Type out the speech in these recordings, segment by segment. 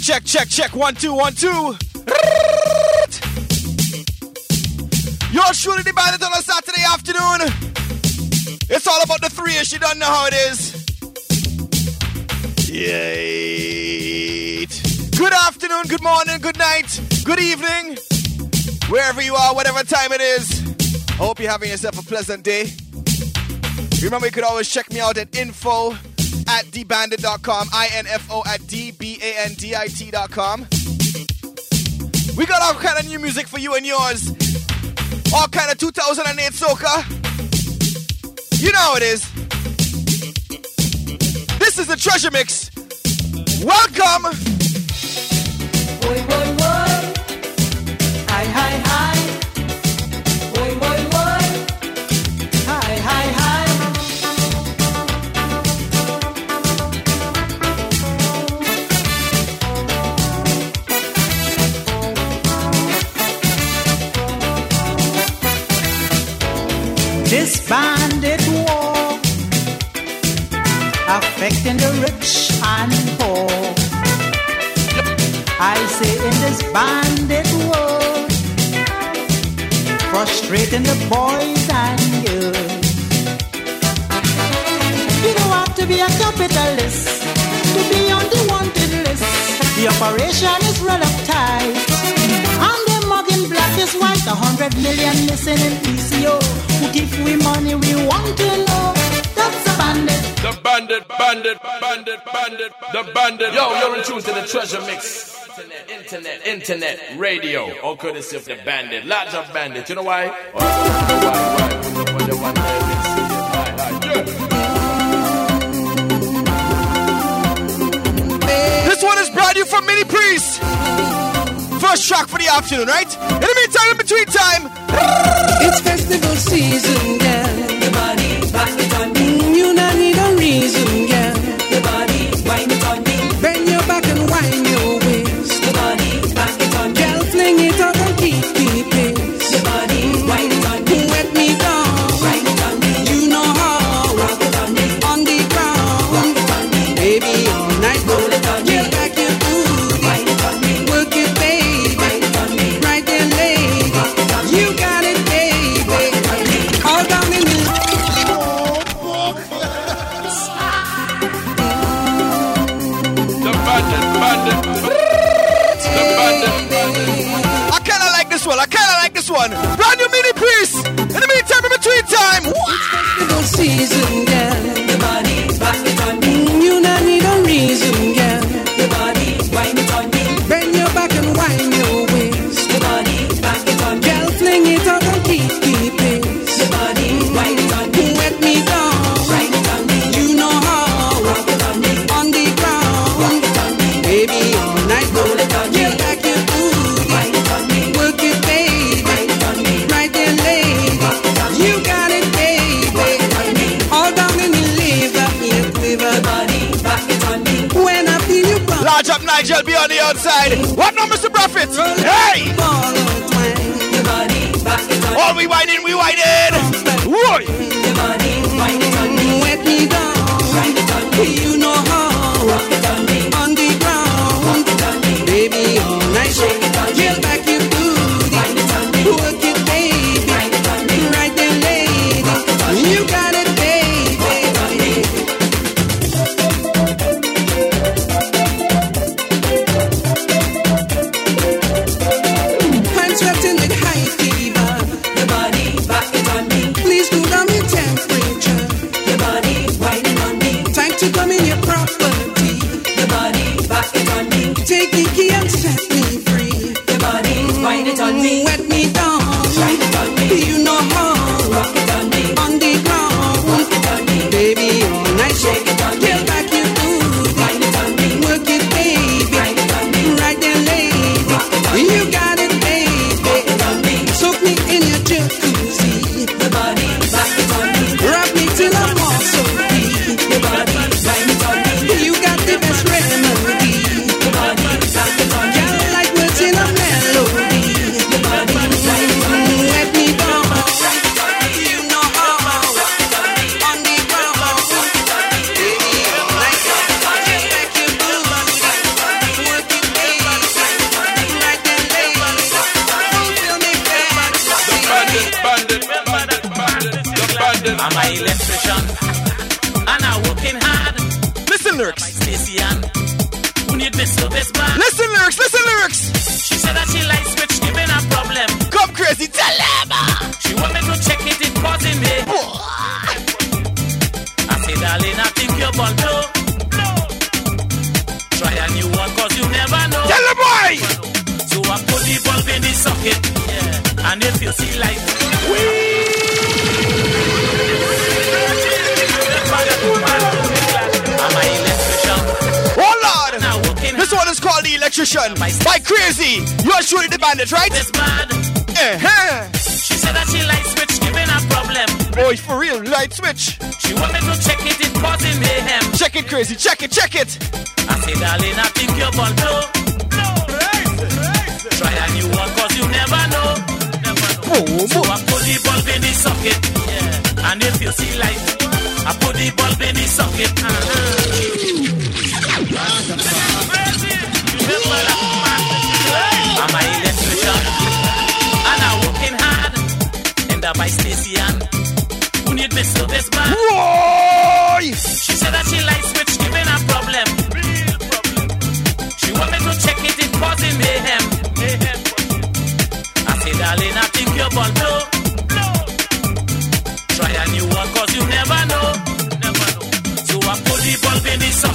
check, check, check. One, two, one, two. You're truly the bandit on a Saturday afternoon. It's all about the three ish. You don't know how it is. Yay. Good afternoon, good morning, good night, good evening. Wherever you are, whatever time it is. I hope you're having yourself a pleasant day. Remember, you could always check me out at info at dbandit.com, I-N-F-O at D-B-A-N-D-I-T.com. We got all kind of new music for you and yours. All kind of 2008 soca. You know how it is. This is the Treasure Mix. Welcome. Boy, boy. Affecting the rich and poor. I say in this bandit world, frustrating the boys and girls. You don't have to be a capitalist to be on the wanted list. The operation is run up tight. And the mugging black is white, a hundred million missing in PCO. Who give we money we want to know? That's a bandit. The bandit, bandit, bandit, bandit, the bandit. Yo, you're in tune to the treasure mix. Internet, internet, internet, radio. All courtesy of the bandit. Large up bandit. You know why? Oh, you know why? Why? Why the one there is? Why? Why? This one is brand new from Mini Priest. First track for the afternoon, right? In the meantime, in between time, It's festival season, girl. Your body, back it on reason, twine. Your body, back it on me. All we whining, we whining. Whoa! You see light, I'm a electrician. Oh Lord. This one is called the electrician. By crazy. You are shooting the bandit, right? this bad. Uh-huh. She said that she likes switch giving a problem. Boy, for real. Light switch. She want me to check it, it causing mayhem. Check it, crazy. Check it. Check it. I say, darling, I think you're born blow. Try a new one, cause you never know. Boom. So I put the bulb in the socket. Yeah. And if you see light, I put the bulb in the socket. Uh-huh. I'm a electrician. And I'm working hard. And I buy Stacy Ann. Who need me service man? Boy. She said that she likes switch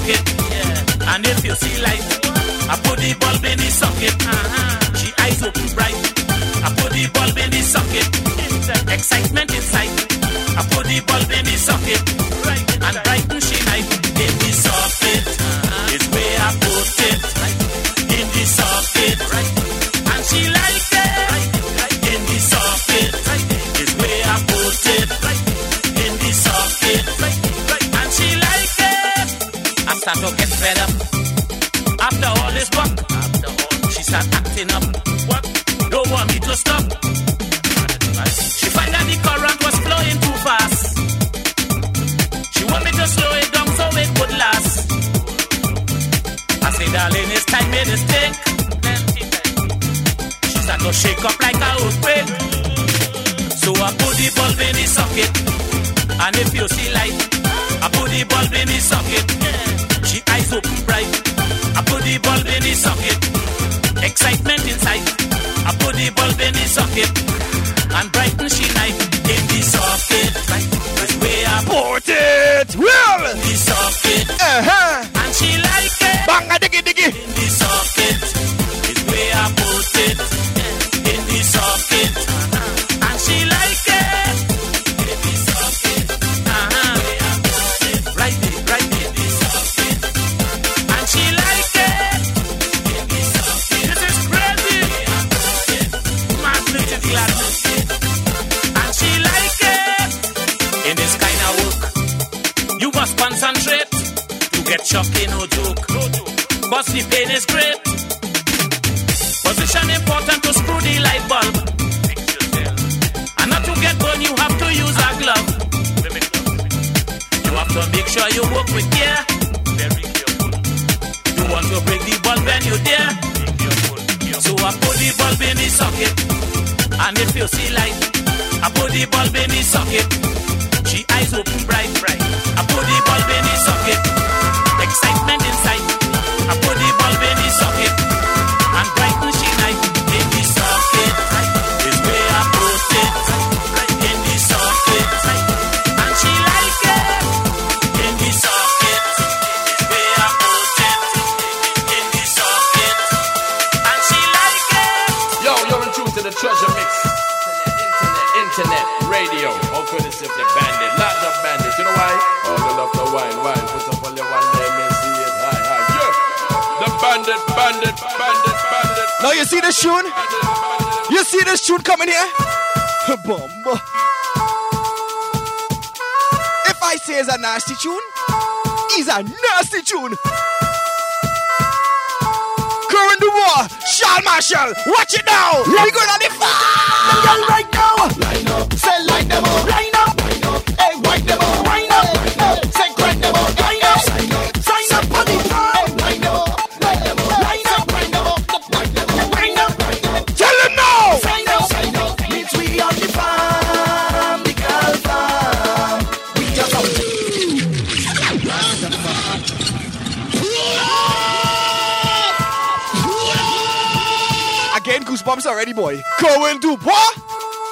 in socket. Yeah. And if you see light, I put the bulb in the socket. Uh-huh. She eyes open bright. I put the bulb in the socket. Excitement inside. I put the bulb in the socket. And brighten start to get fed up. After all this work, after all, she start acting up. What? Don't want me to stop. She find that the current was flowing too fast. She want me to slow it down so it would last. I say, darling, it's time made a stink. She start to shake up like a earthquake. So I put the bulb in the socket. And if you see light, I put the bulb in the socket. Eyes bright. I put the bulb in the socket. Excitement inside. I put the bulb in the socket. And brighten she night in the socket. Right. That's where I put it. Well. the socket. Uh-huh. And she like it. Bang a diggy diggy. In the socket. Is where I put it. Joke. Cause the pain is great. Position important to screw the light bulb. And not to get burned, you have to use a glove. You have to make sure you work with care. Very careful. You want to break the bulb when you dare. So I put the bulb in the socket. And if you see light, I put the bulb in the socket. She eyes open to the treasure mix. Internet, internet, radio. How could it simply bandit? Not the bandit. You know why? Oh, they love the wine, wine. Put up on your one name and see it. Hi, hi, yeah. The bandit, bandit, bandit, bandit. Now you see this tune? You see this tune coming here? Boom. If I say it's a nasty tune, it's a nasty tune. Current the war, Charles Marshall, watch it now. We going on the fire right now. Line up, say line them up, line up, already, boy. Going to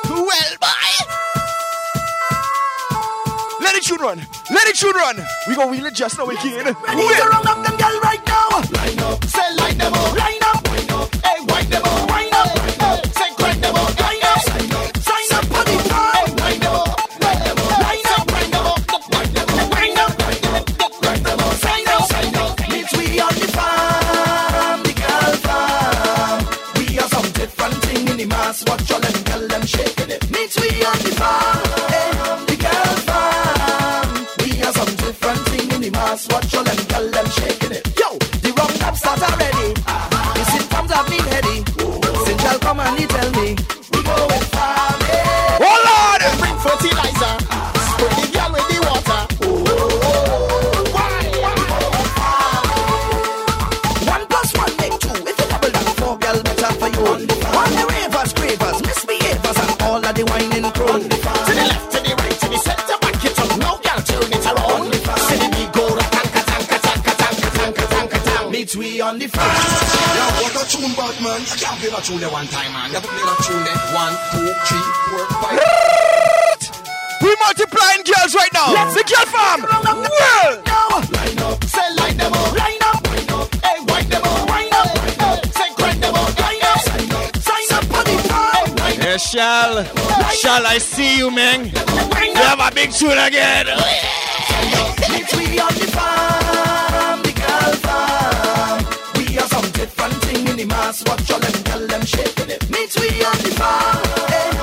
Do Well, boy. Let it shoot run. Let it shoot run. We gonna wheel it just now again. Ready to up them girl right now. Line up. Say them up. Line man. I can't play that tune one time, man. You have to play that tune. One, two, three, four, five. We multiplying girls right now. Let's the girl farm. Well. Line up. Say them up. Line up. Line up. Hey, them up. Line up. Say them up. Line up. Sign up for the shall. Shall I see you, man? We have a big tune again. mass, watch all them, tell them shaking it. Meet we on the bar. Hey.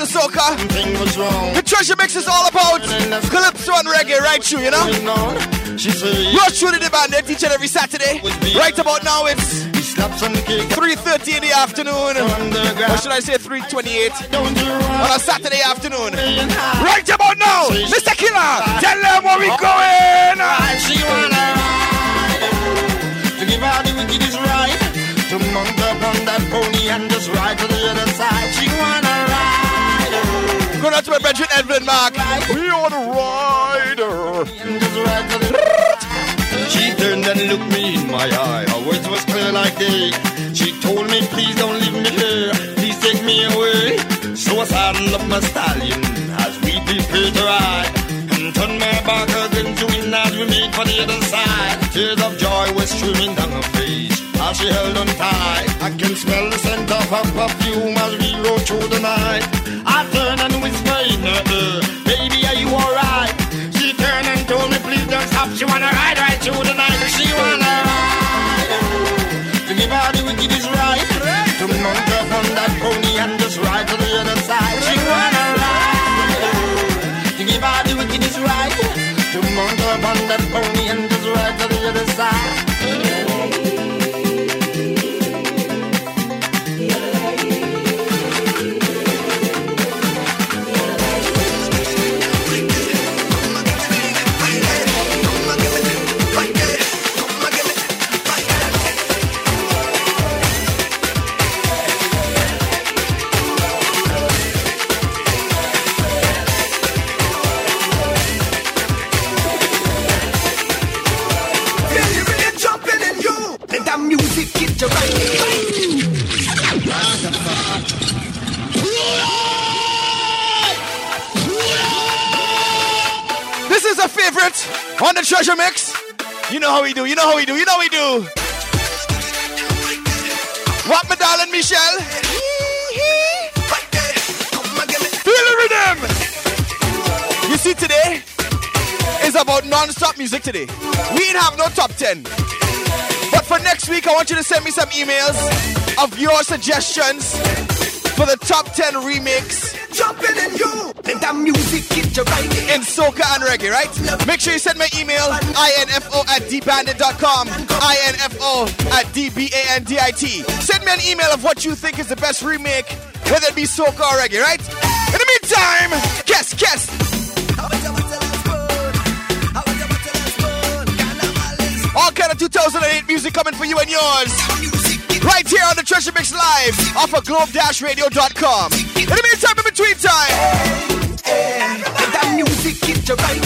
the soca. The treasure mix is all about calypso and reggae, right through, you know? Rush through the band, they teach it every Saturday. Right about now, it's 3.30 in the afternoon. Or should I say 3.28 on a Saturday afternoon. Right about now, Mr. Killer, tell them where we going. Right. To up on that pony and just ride to the other side. She wanna ride Going out to my Bridget Evelyn Mark. We are the rider. and just ride to the She turned and looked me in my eye. Her words was clear like day. She told me please don't leave me here. Please take me away. So I saddled up my stallion As we prepare to ride And turned my back against the wind As we made for the other side. Tears of joy were streaming down her face As she held on tight. I can smell the scent of her perfume As we rode through the night. I turned and please She wanna ride right through the night. She wanna ride. To give her the wickedest right. To mount up on that pony And just ride to the other side. She wanna ride. To give her the wickedest right. To mount up on that pony And just ride to the other side This is a favorite on the treasure mix. You know how we do. You know how we do. You know how we do. What my darling Michelle? Feel the rhythm. You see today is about non-stop music today. We have no top 10. For next week, I want you to send me some emails of your suggestions for the top 10 remix. Jumping in you. Let that music get you right. in soca and reggae, right? Make sure you send me an email, info at dbandit.com, info at dbandit. Send me an email of what you think is the best remake, whether it be soca or reggae, right? In the meantime, guess, guess. All kind of 2008 music coming for you and yours. Right here on the Treasure Mix Live off of globe-radio.com. In the meantime, in between time. Let that music get you right.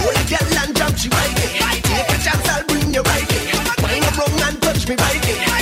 Hold a girl and jump she right. Take a chance, I'll bring you right. Wind up wrong and touch me right. Carnival,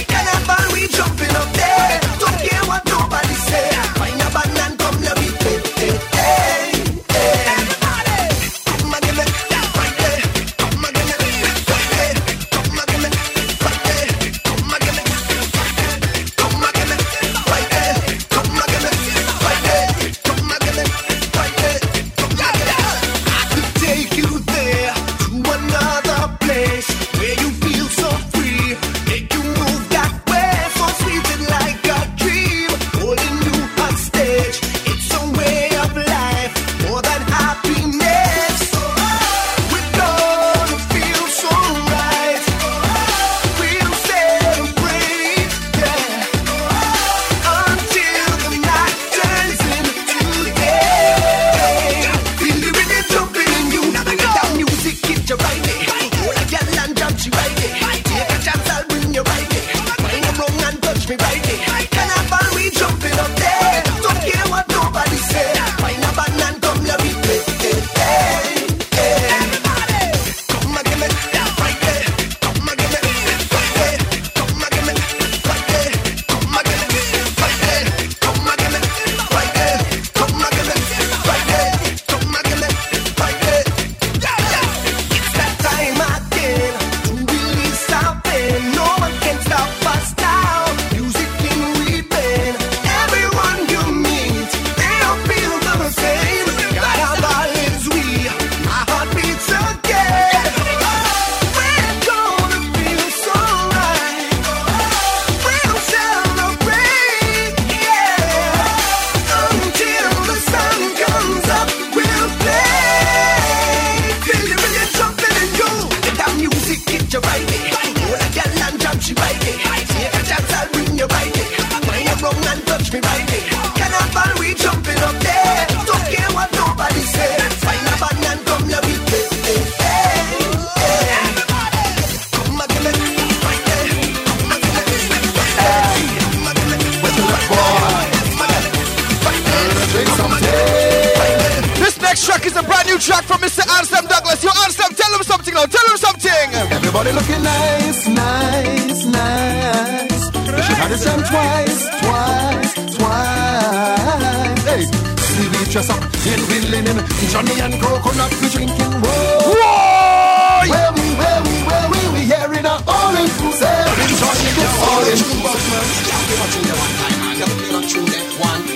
dress up in real linen, Johnny and coconut we drinking. Whoa, Whoa! where we, where we, where we, we here in a all inclusive, enjoying this all inclusive.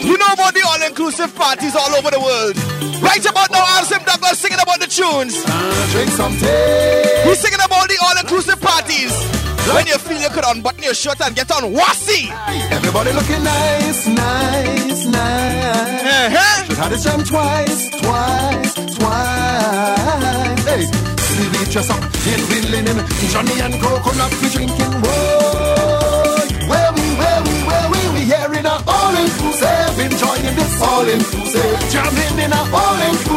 You know about the all-inclusive parties all over the world. Right about now, Anselm Douglas singing about the tunes. Uh, drink some tea. He's singing about the all-inclusive parties. When you feel you could unbutton your shirt and get on wassy. Everybody looking nice, nice, nice. Uh-huh. Should have this jam twice, twice, twice. Hey, we dress up in real linen, Johnny and coconut we drinking. Whoa, where we, where we, where we, we here in a all inclusive, enjoying this all inclusive, jamming in a all inclusive,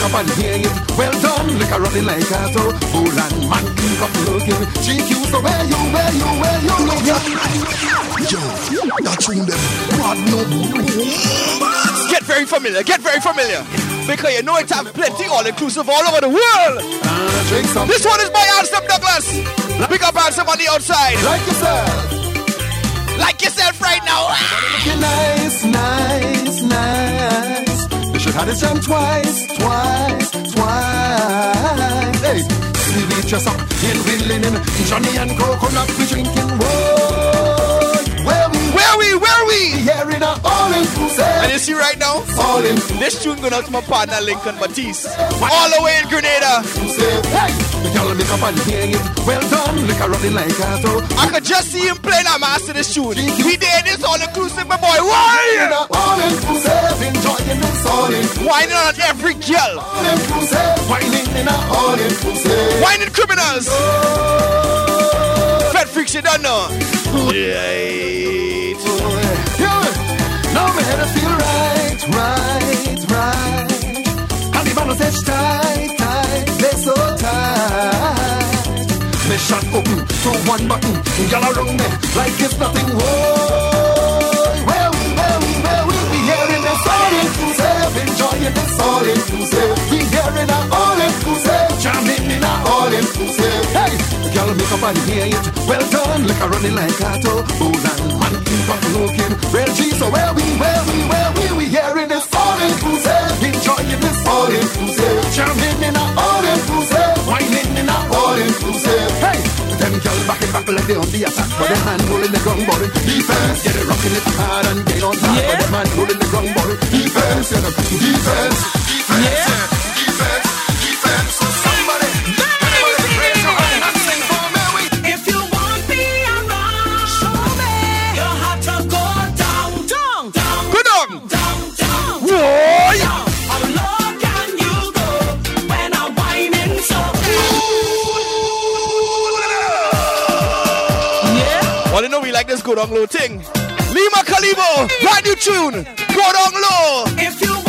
Hi! Let me come and hear it. Well done, like a running like a toe. Bull and man, keep up looking. GQ, so where you, where you, where you looking? Yo, that tune them. God no. Get very familiar. Get very familiar. Because you know it have plenty all-inclusive all over the world. Uh. This one is by Anselm Douglas. Pick up Anselm on the outside. Like yourself. Like yourself right now. Looking nice, nice, nice. Should have this jam twice, twice, twice. Hey, up in real linen, Johnny and coconut drinking. Whoa, where we, Where we? Here in a all And inclusive, you see right now, all inclusive. this tune going out to my partner Lincoln Matisse. All the way in Grenada. Hey, the girl make up and hear it. Well done, like a running like a toe. I could just see him playing a master this tune. We did this all inclusive, my boy. In Why? a all inclusive, enjoying this all inclusive. Whining on every girl. All inclusive, whining in a all inclusive. Whining criminals. Oh. Fed freaks, you don't know. Yeah. Says tight, tight, they so tight. Me shot open to one button, girl around me like it's nothing. Whoa, where we, where we. Hey, girl make up and hear it. Well done, like a running like a toe. Bull and man keep up looking. Real G, so where we, where we, where we, we here in this all inclusive, enjoying this all inclusive, jamming in a all inclusive, whining in a all inclusive. Hey, them girl back and back they on the attack, but them hand holding the gun ball. Defense, get it rocking it hard and get on top, but them hand holding the gun ball. Defense, you defense, defense, defense, defense. So this go down low thing. Lima Calbio, brand new tune. Go down low. If you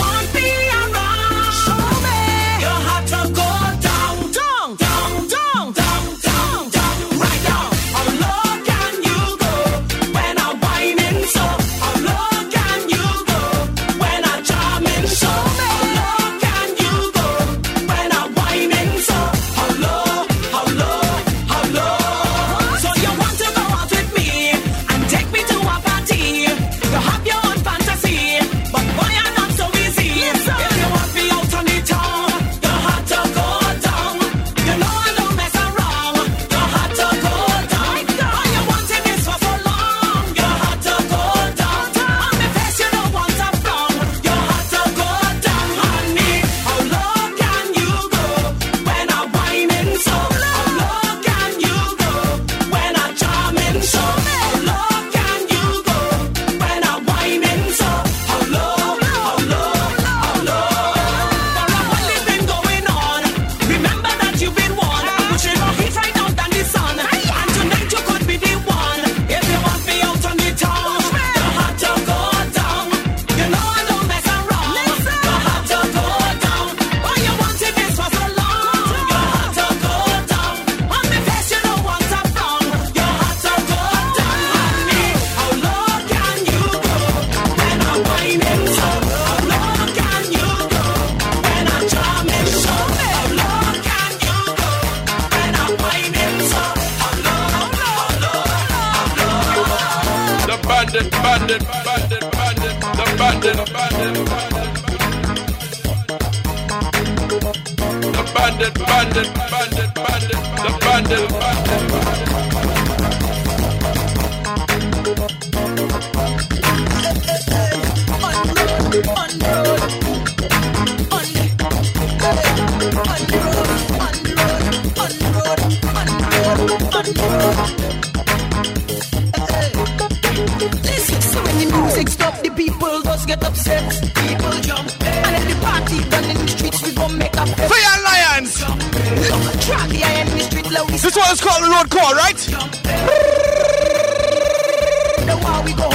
we go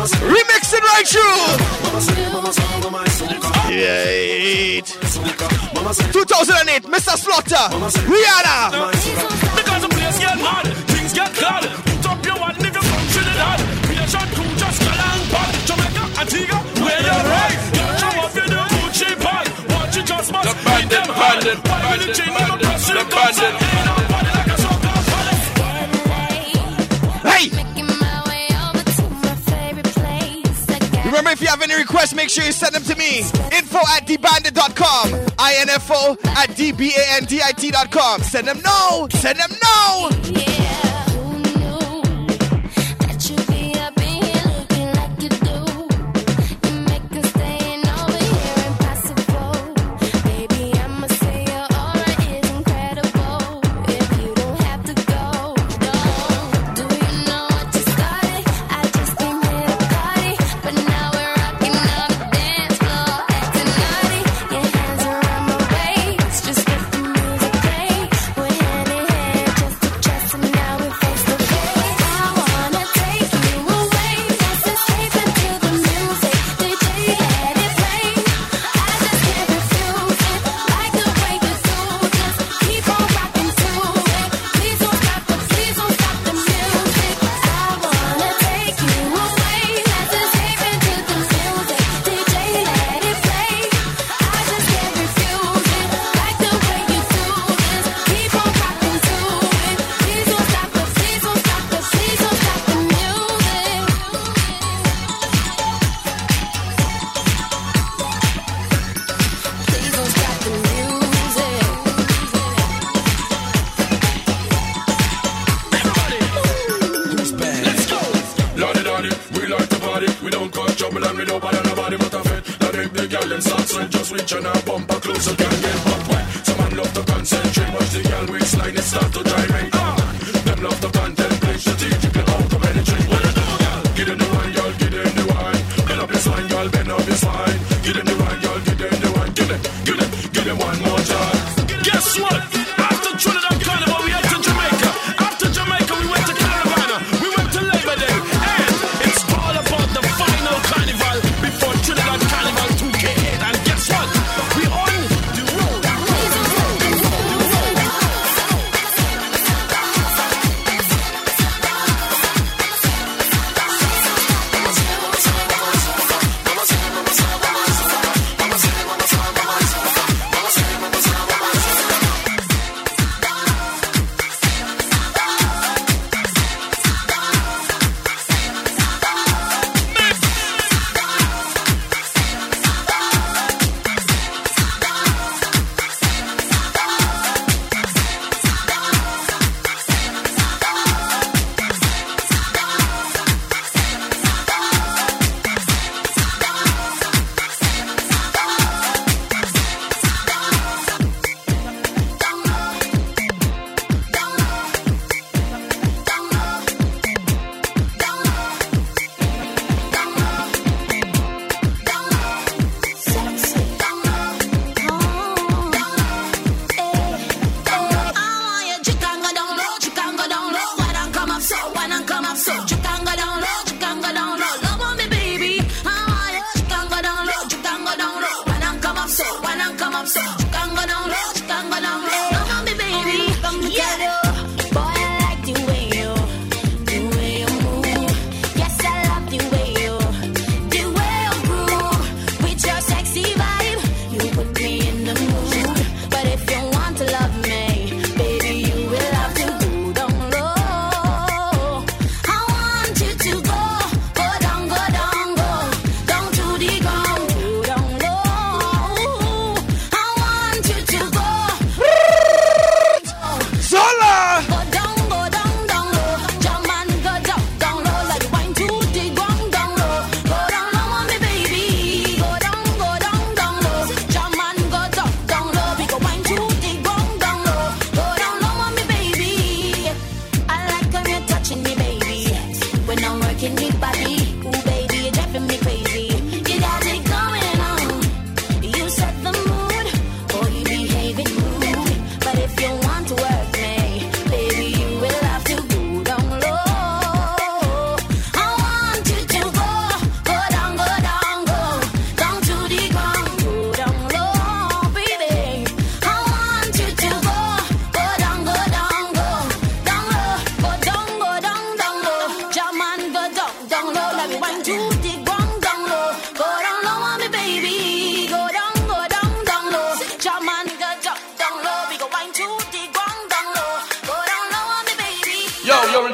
Remix it right through. Yeah. 2008, Mr. Slaughter, Rihanna. Because the place get mad, things get bad. Put up your one if you're from Trinidad. Patient who just got on pot. Jamaica, Antigua, where you're right. Catch them up in the Gucci bag. Watch it just must beat them hard. Why will it change the press? The bandit. requests, make sure you send them to me. Info at dbandit.com. INFO at dbandit.com. Send them no. Send them no.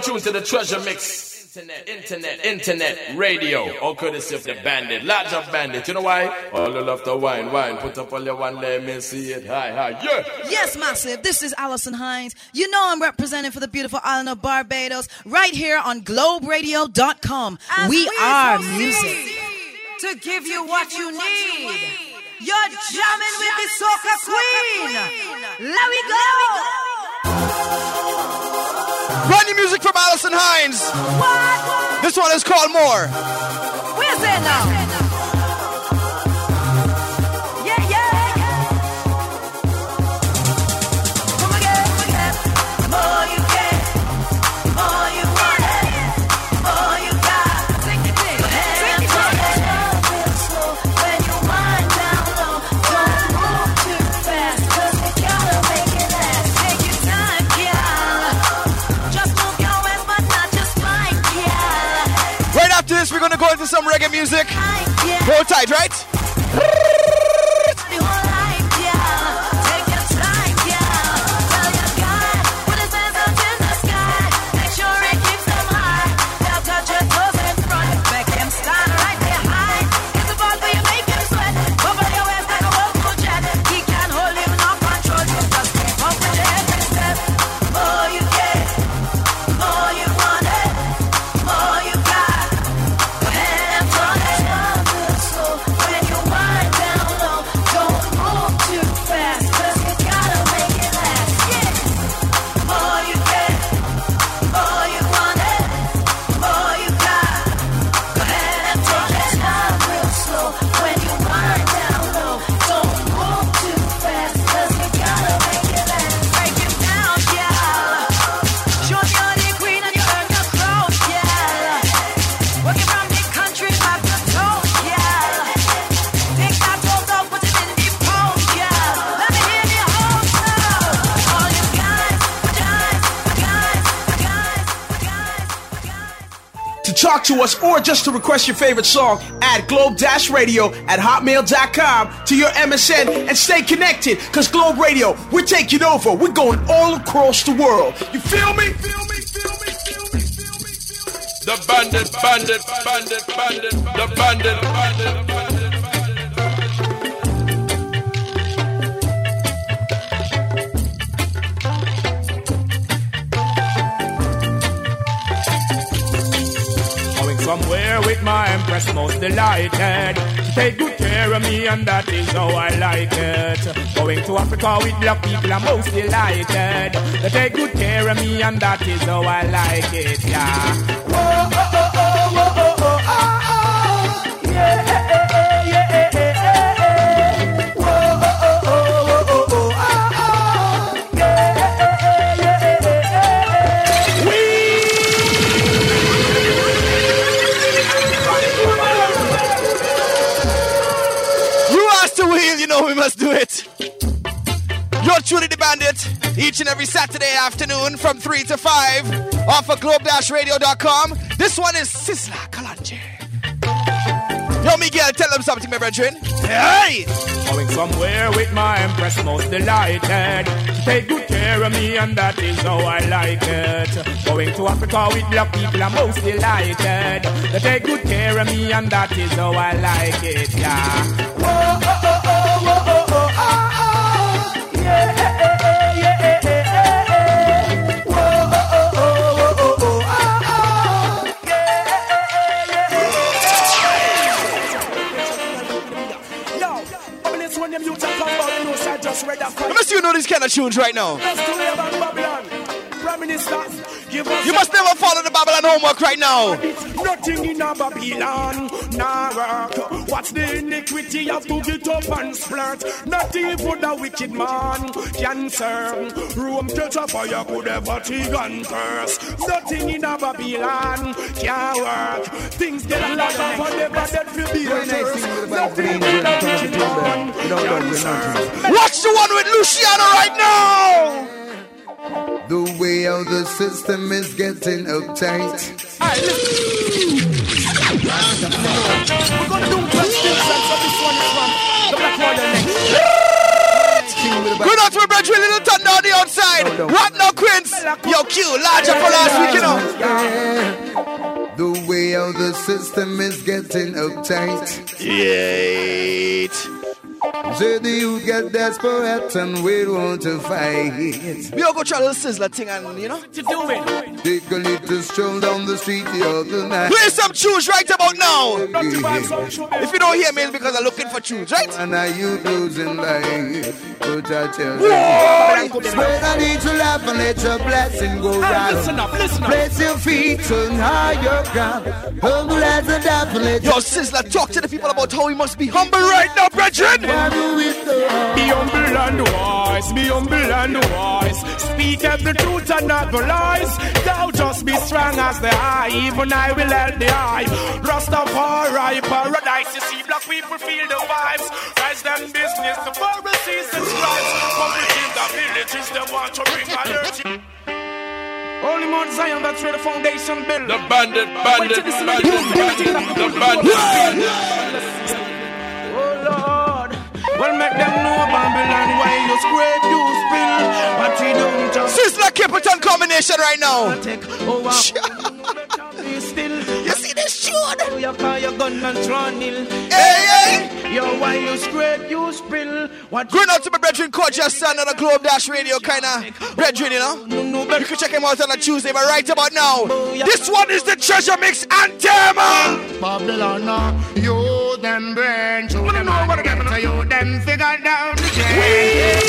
tuned to the treasure mix. Internet, internet, internet, radio. All courtesy of the bandit, larger bandit. You know why? All the love to wine, wine. Put up all your one, let me see it. Hi, hi, yeah. Yes, massive. This is Alison Hinds. You know I'm representing for the beautiful island of Barbados right here on GlobeRadio.com. We, we are music. To give you what you need. You're jamming with the soca queen. Let me go. Brand new music from Alison Hinds. What? This one is called More. Where's it now? this, we're gonna go into some reggae music. Hold tight, right? to us or just to request your favorite song, add globe radio at hotmail.com to your MSN and stay connected because Globe Radio, we're taking over. We're going all across the world. You feel me? Feel me? The bandit, bandit, bandit, bandit, the bandit, bandit. somewhere with my empress most delighted. She take good care of me and that is how I like it. Going to Africa with black people I'm most delighted. They take good care of me and that is how I like it, yeah. Each and every Saturday afternoon from 3 to 5 off of globe-radio.com. This one is Sizzla Kalonji. Yo, Miguel, tell them something, my brethren. Hey! Going somewhere with my empress most delighted. Take good care of me and that is how I like it. Going to Africa with black people I'm most delighted. They take good care of me and that is how I like it, yeah. Whoa, these kind of tunes right now. Let's do it about Babylon. Prime Minister, give us You must never follow the Babylon homework right now. Nothing in Babylon, nah work. What's the iniquity of to get up and splurt? Not even the wicked man can serve. Rome catch a fire could ever take and curse. Nothing in a Babylon can work. Things get a lot of bad that feel be a Nothing in a man can serve. Watch the one with Luciano right now. The way how the system is getting uptight. We're gonna do questions and so this one is from the Black Warrior next. Good out to my brethren, little thunder on the outside. Right now, Queens. Yo, Q, larger for last week, you know. The way how the system is getting uptight. Yet. Say the youth get desperate and we want to fight. We all go try a little sizzler thing and, you know. To do it. Take a little stroll down the street the other night. Play some tunes right about now. If you don't hear me, it's because I'm looking for tunes, right? And are you losing life? But I tell Whoa! you, spread a little laugh and let your blessing go Hey, round. listen up, listen up. Place your feet on higher ground. Humble as a dove and let Yo, Sizzla, talk to the people about how we must be humble right now, brethren. Be humble and wise, be humble and wise. Speak of the truth and not the lies. Thou just be strong as the eye, even I will help the eye. Rastafari, paradise. You see, black people feel the vibes. Rise them business, the Pharisees and scribes. Public in the villages, they want to bring alert. Holy Mount Zion, that's where the foundation built. The bandit, bandit, bandit, bandit, the bandit. Well make them know Babylon why you scrape, you spill, but we don't just Sizzla Capleton combination right now. take over. Be still. You see this tune? You call your gun and draw nil. Hey, hey. Yo, why you scrape, you spill. What Going out to my brethren, Coach your Son on the Globe Dash Radio kind of brethren, you know. You can check him out on a Tuesday, but right about now, this one is the Treasure Mix Anthem. Babylon, uh, you them burn, to them and get to you, them figure down the chain.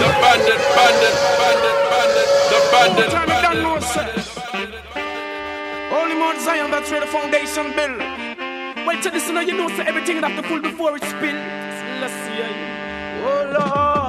The bandit, bandit, bandit, bandit, the bandit, Time you done know, bandit. sir. Holy Mount Zion, that's where the foundation built. Well, to listen, you know, so everything have to full before it spill. Let's see. Oh Lord.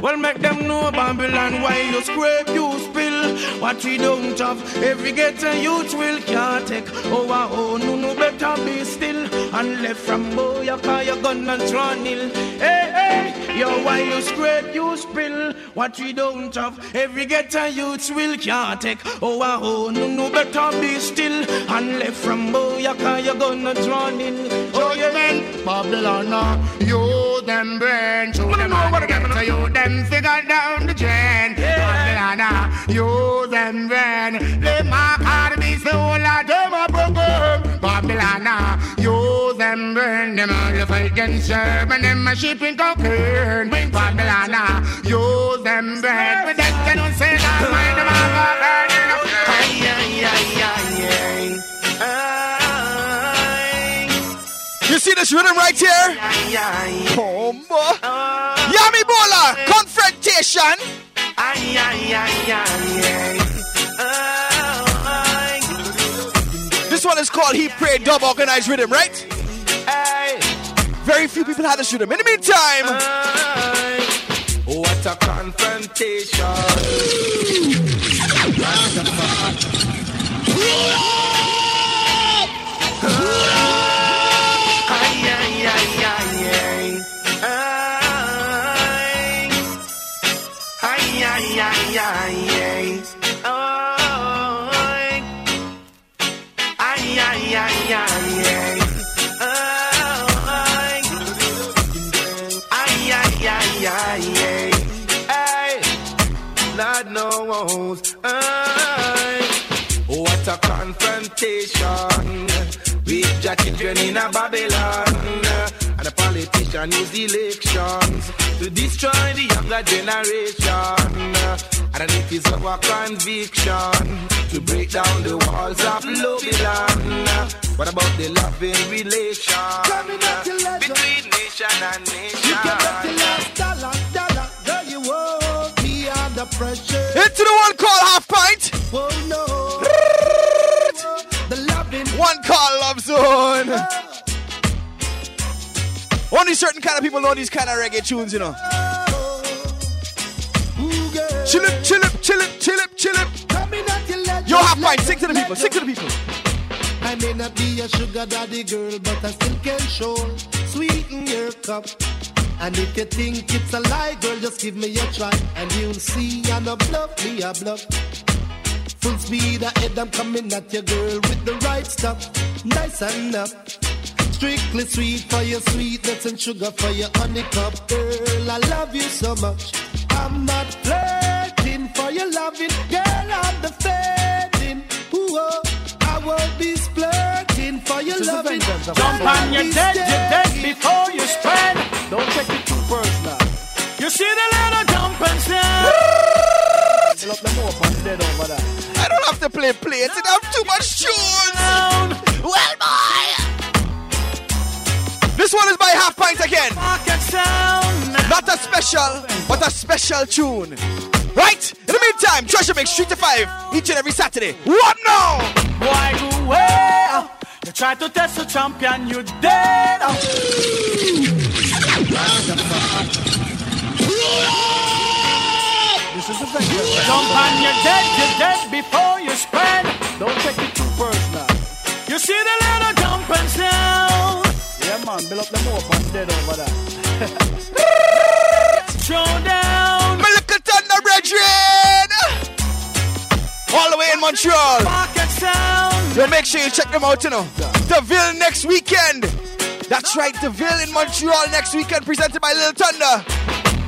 Well, make them know Babylon why you scrape, you spill. What we don't have, every ghetto youth will can't take. Oh, ah, oh, no, no, better be still. And left from boy, you call your gun and draw nil. Hey, hey, yo, why you scrape, you spill. What we don't have, every ghetto youth will can't take. Oh, ah, oh, no, no, better be still. And left from boy, you call your gun and draw nil. Oh, yeah, Babylon, uh, you them burn, to them and get to you, them figure down the chain. Babylon, uh, you them burn, they mark hard be so like them a broken. Babylon, you them burn, them all the fight against serve, and them a shipping cocaine. Babylon, you them burn, this rhythm right here? Oh, boy. Yami Bolo, confrontation. This one is called He Prayed Dub Organized Rhythm, right? Very few people had this rhythm. In the meantime, What a confrontation. Confrontation with Jack children in a Babylon. And the politician use elections to destroy the younger generation. And if it is our conviction to break down the walls of Babylon. What about the loving relation between nation and nation? You can bet your last dollar, dollar, girl, you won't be under pressure. Into the one call half pint. Oh no. One call love zone. Only certain kind of people know these kind of reggae tunes, you know. Chill it, chill it, chill it, chill it, chill it. Yo, half pint, sing to the people, sing to the people. I may not be a sugar daddy girl, but I still can show sweeten your cup. And if you think it's a lie, girl, just give me a try, and you'll see I'm a bluff, me a bluff. Full speed ahead, I'm coming at your girl with the right stuff, nice and up. Strictly sweet for your sweetness and sugar for your honeycup, girl. I love you so much. I'm not flirting for your loving, girl. I'm the fading. Ooh, oh, I won't be splurting for your loving. Jump on your dead, you dead before you spread. Don't take it too personal. You see the little jump and stand. Look them up and dead over there. I don't have to play plates, I have too much tunes. Well, boy. This one is by Half Pint again. Not a special, but a special tune. Right? In the meantime, Treasure Mix Street to 5 each and every Saturday. What now? Why go away? You try to test the champion, you dead. Jump on your dead, you're dead before you spread. Don't take it too personal. You see the little jump and sound. Yeah, man, build up them up and dead over there. Showdown. My little thunder brethren. All the way in Montreal. Yo, make sure you check them out, you know. Deville next weekend. That's right, Deville in Montreal next weekend, presented by Little Thunder.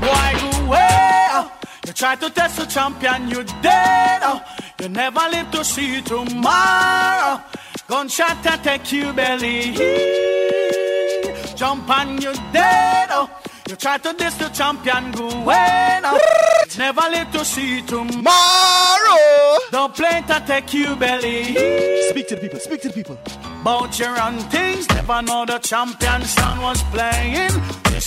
Why go away? You try to test the champion, you dead. Oh. You never live to see tomorrow. Gunshot attack you belly. Jump on you dead. Oh. You try to diss the champion, go away now. Never live to see tomorrow. Don't play to take you belly. Speak to the people, speak to the people. Bout your own things, never know the champion sound was playing.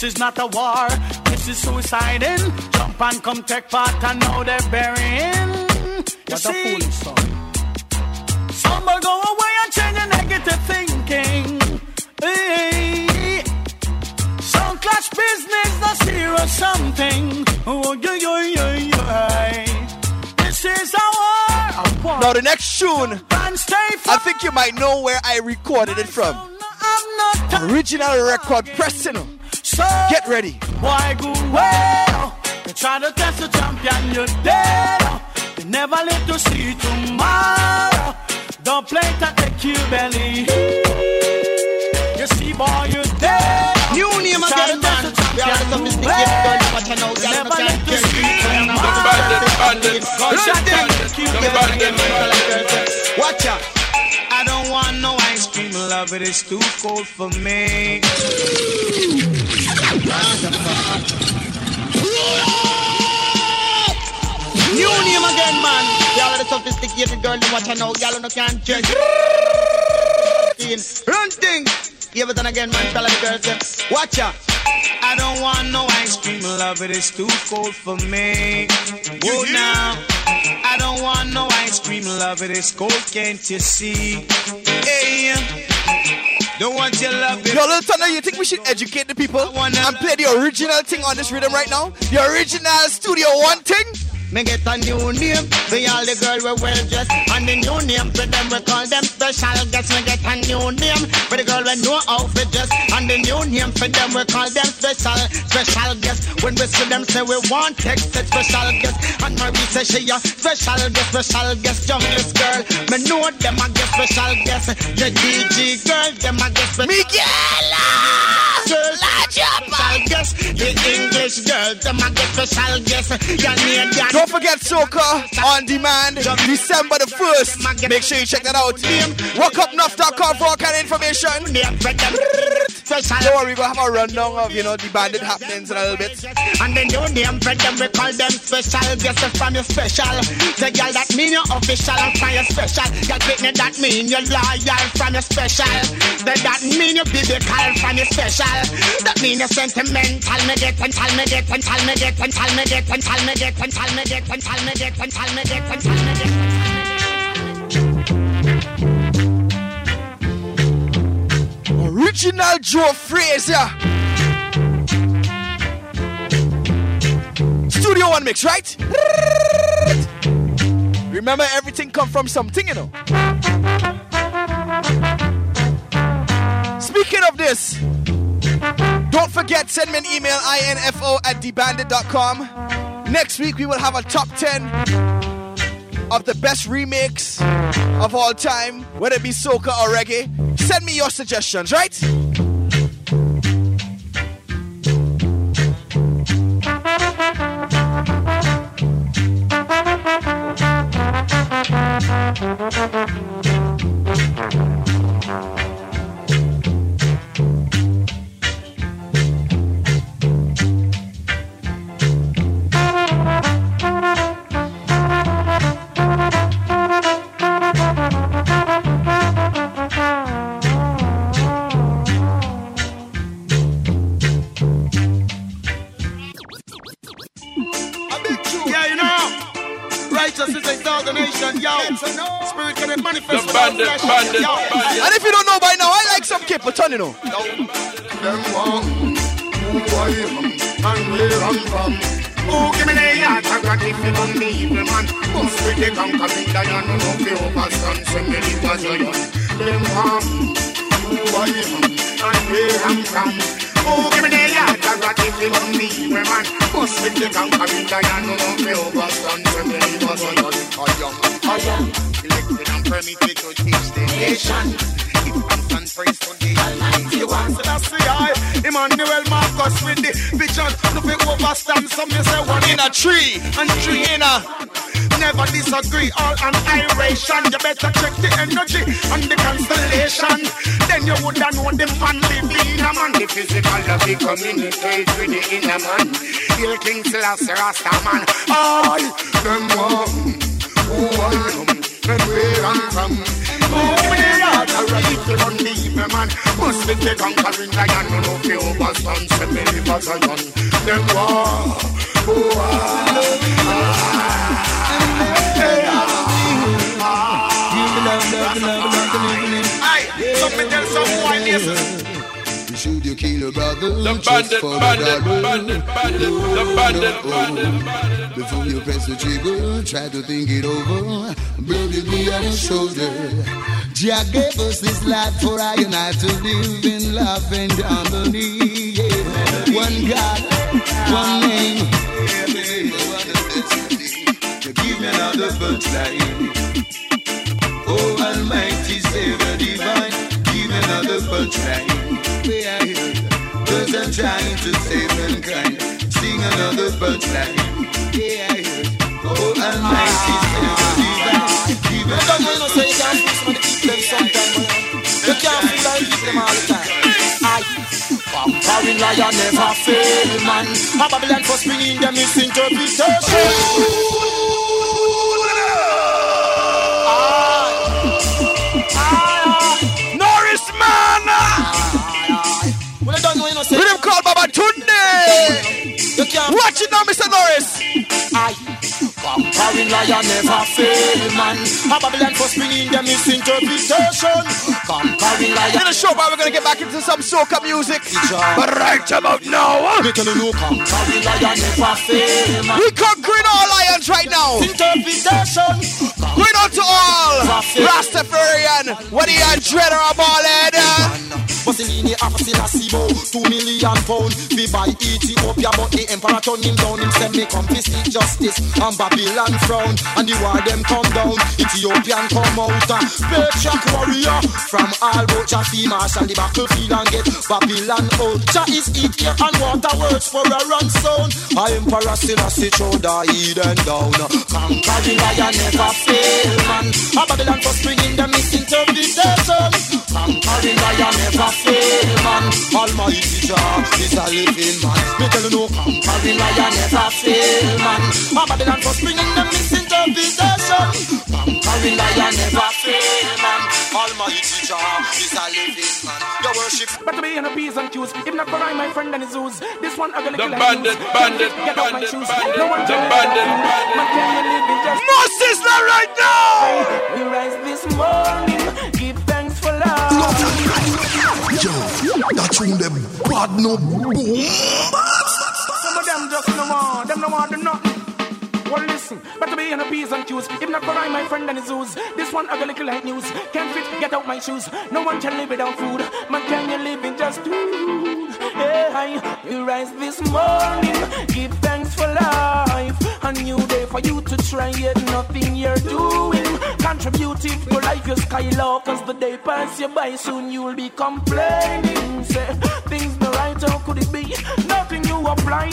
This is not a war, this is suiciding. Jump and come take part and now they're burying. You What a see, foolish song. some will go away and change your negative thinking. Hey. Some clash business, that's zero something. Oh, yeah, yeah, yeah, yeah. This is our, our war. Now, the next tune, I think you might know where I recorded it from. Original record pressing. So Get ready. Why go away? They try to test the champion, you're dead. You never live to see tomorrow. Don't play to take you belly. You see, boy, you're dead. New name You try to again, man. the We are sophisticated you girl, dead. but you know, You girl, never live to see tomorrow. Bandit, bandit, Gunshot bandit, bandit. Watch out. I don't want no ice cream, love it is too cold for me. New name again, man. Y'all are the sophisticated girl, you know, girl, no can't change. Run thing. Give it on again, man. Tell the girl, say, watch out. I don't want no ice cream, love it. it is too cold for me. Whoa now, I don't want no ice cream, love it. it is cold, can't you see? Hey, don't want your love it. Yo, Little Thunder, you think we should educate the people and play the original thing on this rhythm right now? The original Studio One thing? Me get a new name for all the girl we well dressed And the new name for them we call them special guests Me get a new name for the girl we know how to dress And the new name for them we call them special, special guests When we see them say we want text it special guest And Marie say she a special guest, special guest Junglist girl, me know them a get special guest The DG girl, them a get special Miguel! Special guest The English girl, them a get special guest. Your name, that. Don't forget Soca on demand, December the 1st. Make sure you check that out. WalkUpNuff.com for all kind of information. Don't worry, we'll have a rundown of, you know, the bandit happenings in a little bit. And then your name, friend, them we call them special. Guess it's from your special. The girl that mean your official and from your special. Girl, Britney, that mean your loyal from your special. The that mean your biblical from your special. That mean your sentimental. Me get and tell me get and tell me get and tell me get and tell me get and tell me get and tell me get and tell me get and tell me get. Original Joe Frazier. Studio One mix, right? Remember, everything come from something, you know. Speaking of this, don't forget, send me an email, info at dbandit.com. Next week, we will have a top 10 of the best remakes of all time, whether it be soca or reggae. Send me your suggestions, right? Yeah, bandit, bandit, bandit. And if you don't know by now, I like some Capleton, you know. Who I am and where I'm from. Oh, give me the heart, I got it for the evil man. Bust with the conquering lion, no no fear overstand, send me the. Them who I am and where I'm from. Oh, give me the heart, I got it for the evil man. Bust with the conquering lion, no no fear overstand, send me the. I am, I am elected and permitted teach the nation. Give thanks and praise to the Almighty One. So that's the eye. Emmanuel Marcus with the vision. No fi overstand some you say one In a tree, and three in a. Never disagree, all an iration. You better check the energy and the constellation. Then you would have know the man live in a man. The physical of the communicate with the inner man. Hail King Selassie Rasta man. I them one who am and where I'm from. Must be the conquering lion, no no fear over sun, se me live as a gun. Them war, war. Give me love, love, love, love, love, love. Aye, something tell some boy. Should you kill a brother? The just bandit, for the bandit, bandit, bandit, the oh, bandit, Oh, bandit. Before you press the trigger, try to think it over. Blood will be on your shoulder. Jah gave us this life for I and I to live in love and harmony. Yeah. One God, one name. Give me another punchline. Oh, Almighty Savior Divine, give me another punchline. Cause I'm trying to save mankind. Sing another punchline. Yeah, I. Oh, Almighty Savior Divine, give me Don't know say you can't fix when you keep them. You can't fix and them all the time. Aye. Conquering lion never fail, man. A Babylon for spinning them misinterpretation. Norris Watch it now, Mr. Norris! Aye. Conquering lion never fail, man. A Babylon for spinning them misinterpretation. Conquering lion. In the show, but we're gonna get back into some soca music. But right about now, you conquering lion never fail, man. we conquering all lions right now. Interpretation. Going out to all Rastafarian, whether you're a dread or a head. Mussolini half a Selassie Two million pound. We buy Ethiopia But the emperor turn him down. Him send me come to justice And Babylon frown. And the war them come down. Ethiopian come out uh, Patriot warrior. From all boat Jah fee marshal the battlefield And get Babylon out. Jah is eat here and water words For a run sound I emperor Selassie throw the Eden down. Conquering lion never fail man. A Babylon for springing the misinterpretation Conquering lion never fail man Almighty Jah is a living man Me tell you no conquering lion never fail man A Babylon for springing the misinterpretation Conquering lion never fail man Almighty Jah is a living man Your worship But to be in a P's and Q's, if not for I, my friend and his Zeus. This one ugly The killer bandit, Hughes. bandit, Get out my bandit, shoes. bandit, No one the bandit, bandit. Man, can you live in just Moses not right now. We rise this morning, give thanks for love. That tune them bad no boom. Some of them just no want, them no want nothing. Listen, but to be in a P's and Q's, if not for I, my friend and his Zeus. This one ugly little like news. Can't fit, get out my shoes. No one can live without food. Man, can you live in just two? Hey, you rise this morning, give thanks for life. A new day for you to try yet nothing you're doing. Contributing to life, your sky low, cause the day pass you by, soon you'll be complaining. Say, things no right, how could it be? Nothing you apply,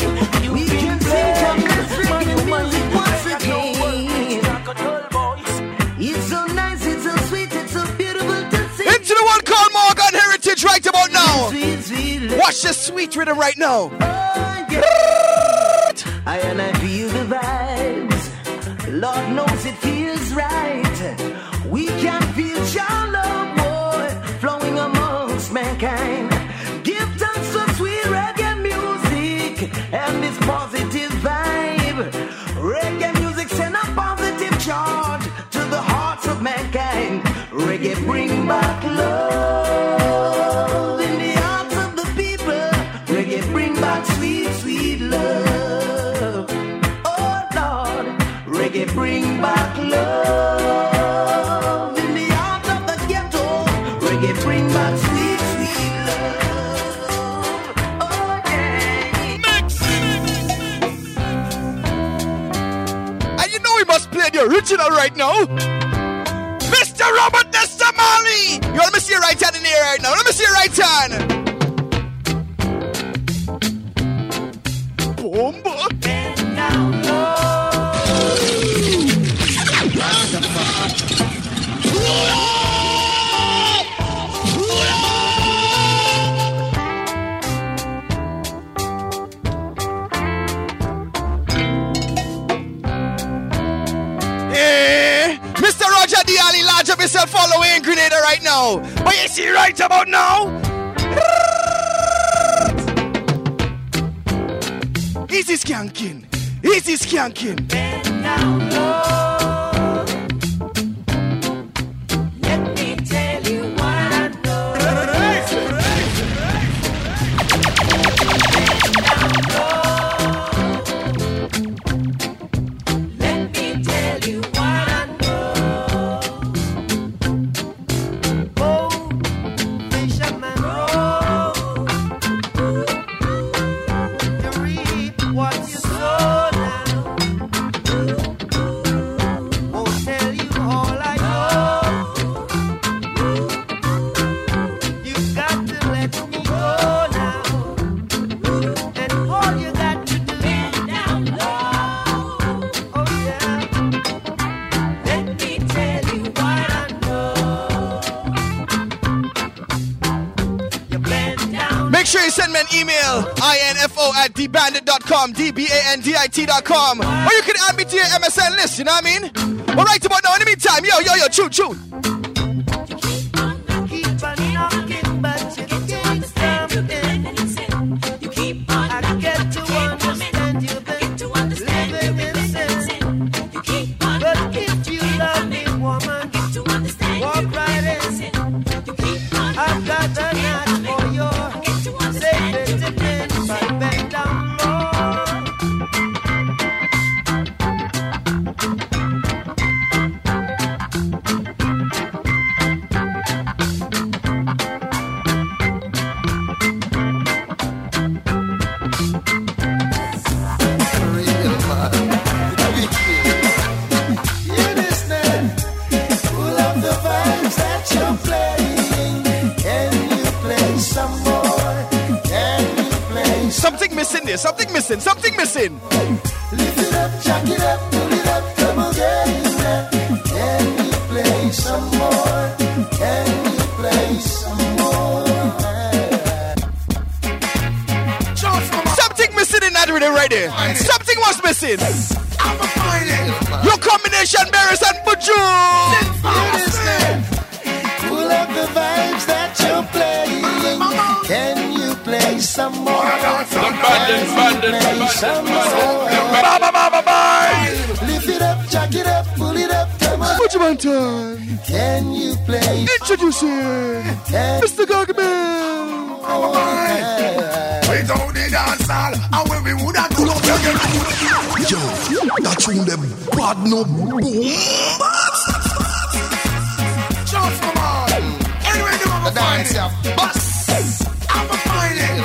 you've We been can see playing. Congress Man, you It's so nice, it's so sweet, it's so beautiful. Into the one called Morgan Heritage right about now. Watch the sweet rhythm right now. I and I feel the vibes. Lord knows it feels right. The original right now. Mr. Robert Nesta Marley! You let me see your right hand in the air right now. Let me see your right hand. Yeah. Large up yourself following Grenada right now. But you see right about now? Easy skanking. Easy skanking. Info at dbandit.com, D-B-A-N-D-I-T.com. Or you can add me to your MSN list, you know what I mean? But right about now, in the meantime, yo, yo, yo, choo, choo. Boom. Just come on. Anyway, you have a dance, yeah. Bus. I'm a fighting.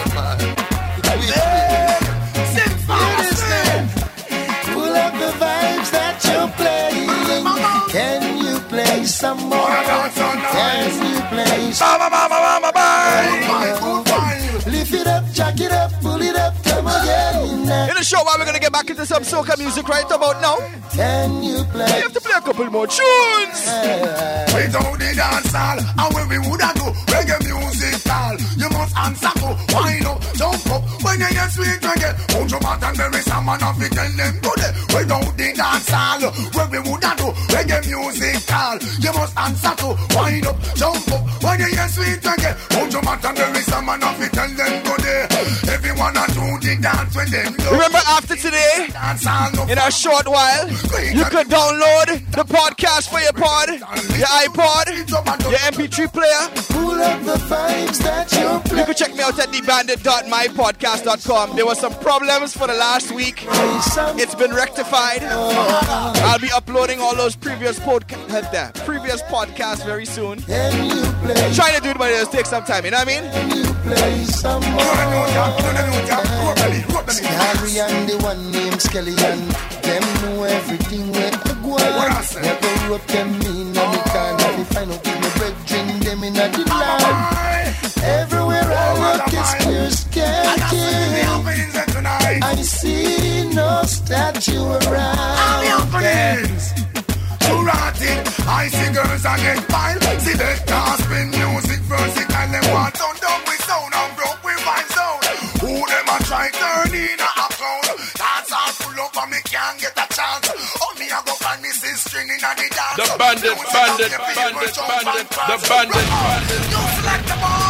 Pull up the vibes that you're playing. Can you play some more? Can you play some more? Show, while we're gonna get back into some soca music right about now. Can you play? We have to play a couple more tunes. We down the dance hall, and when we woulda do reggae music style, you must answer to wind up, jump up. When you hear sweet reggae, hold your mouth and bury some man off it, them go there. We down the dance hall, when we woulda do reggae music style, you must answer to wind up, jump up. When you hear sweet reggae, hold your mouth and bury some man off it, them go there. Everyone a do the dance when them. Remember, after today, in a short while, you could download the podcast for your pod, your iPod, your MP3 player. Pull up the vibes that you're. You can check me out at thebandit.mypodcast.com. There were some problems for the last week. It's been rectified. I'll be uploading all those previous podcasts, uh, previous podcasts very soon. Trying to do it, but it'll take some time. You know what I mean? play some more. Harry and the one named Skelly and them know everything where Go on. Never rope them in and me can't have to find with my brethren them in the land. Everywhere I look is clear sketchy. I see no statue around. Too rotted. I see girls and get wild. See the gospel music versatile. Them want the bandit, bandit, bandit, bandit, the bandit, bandit. You select the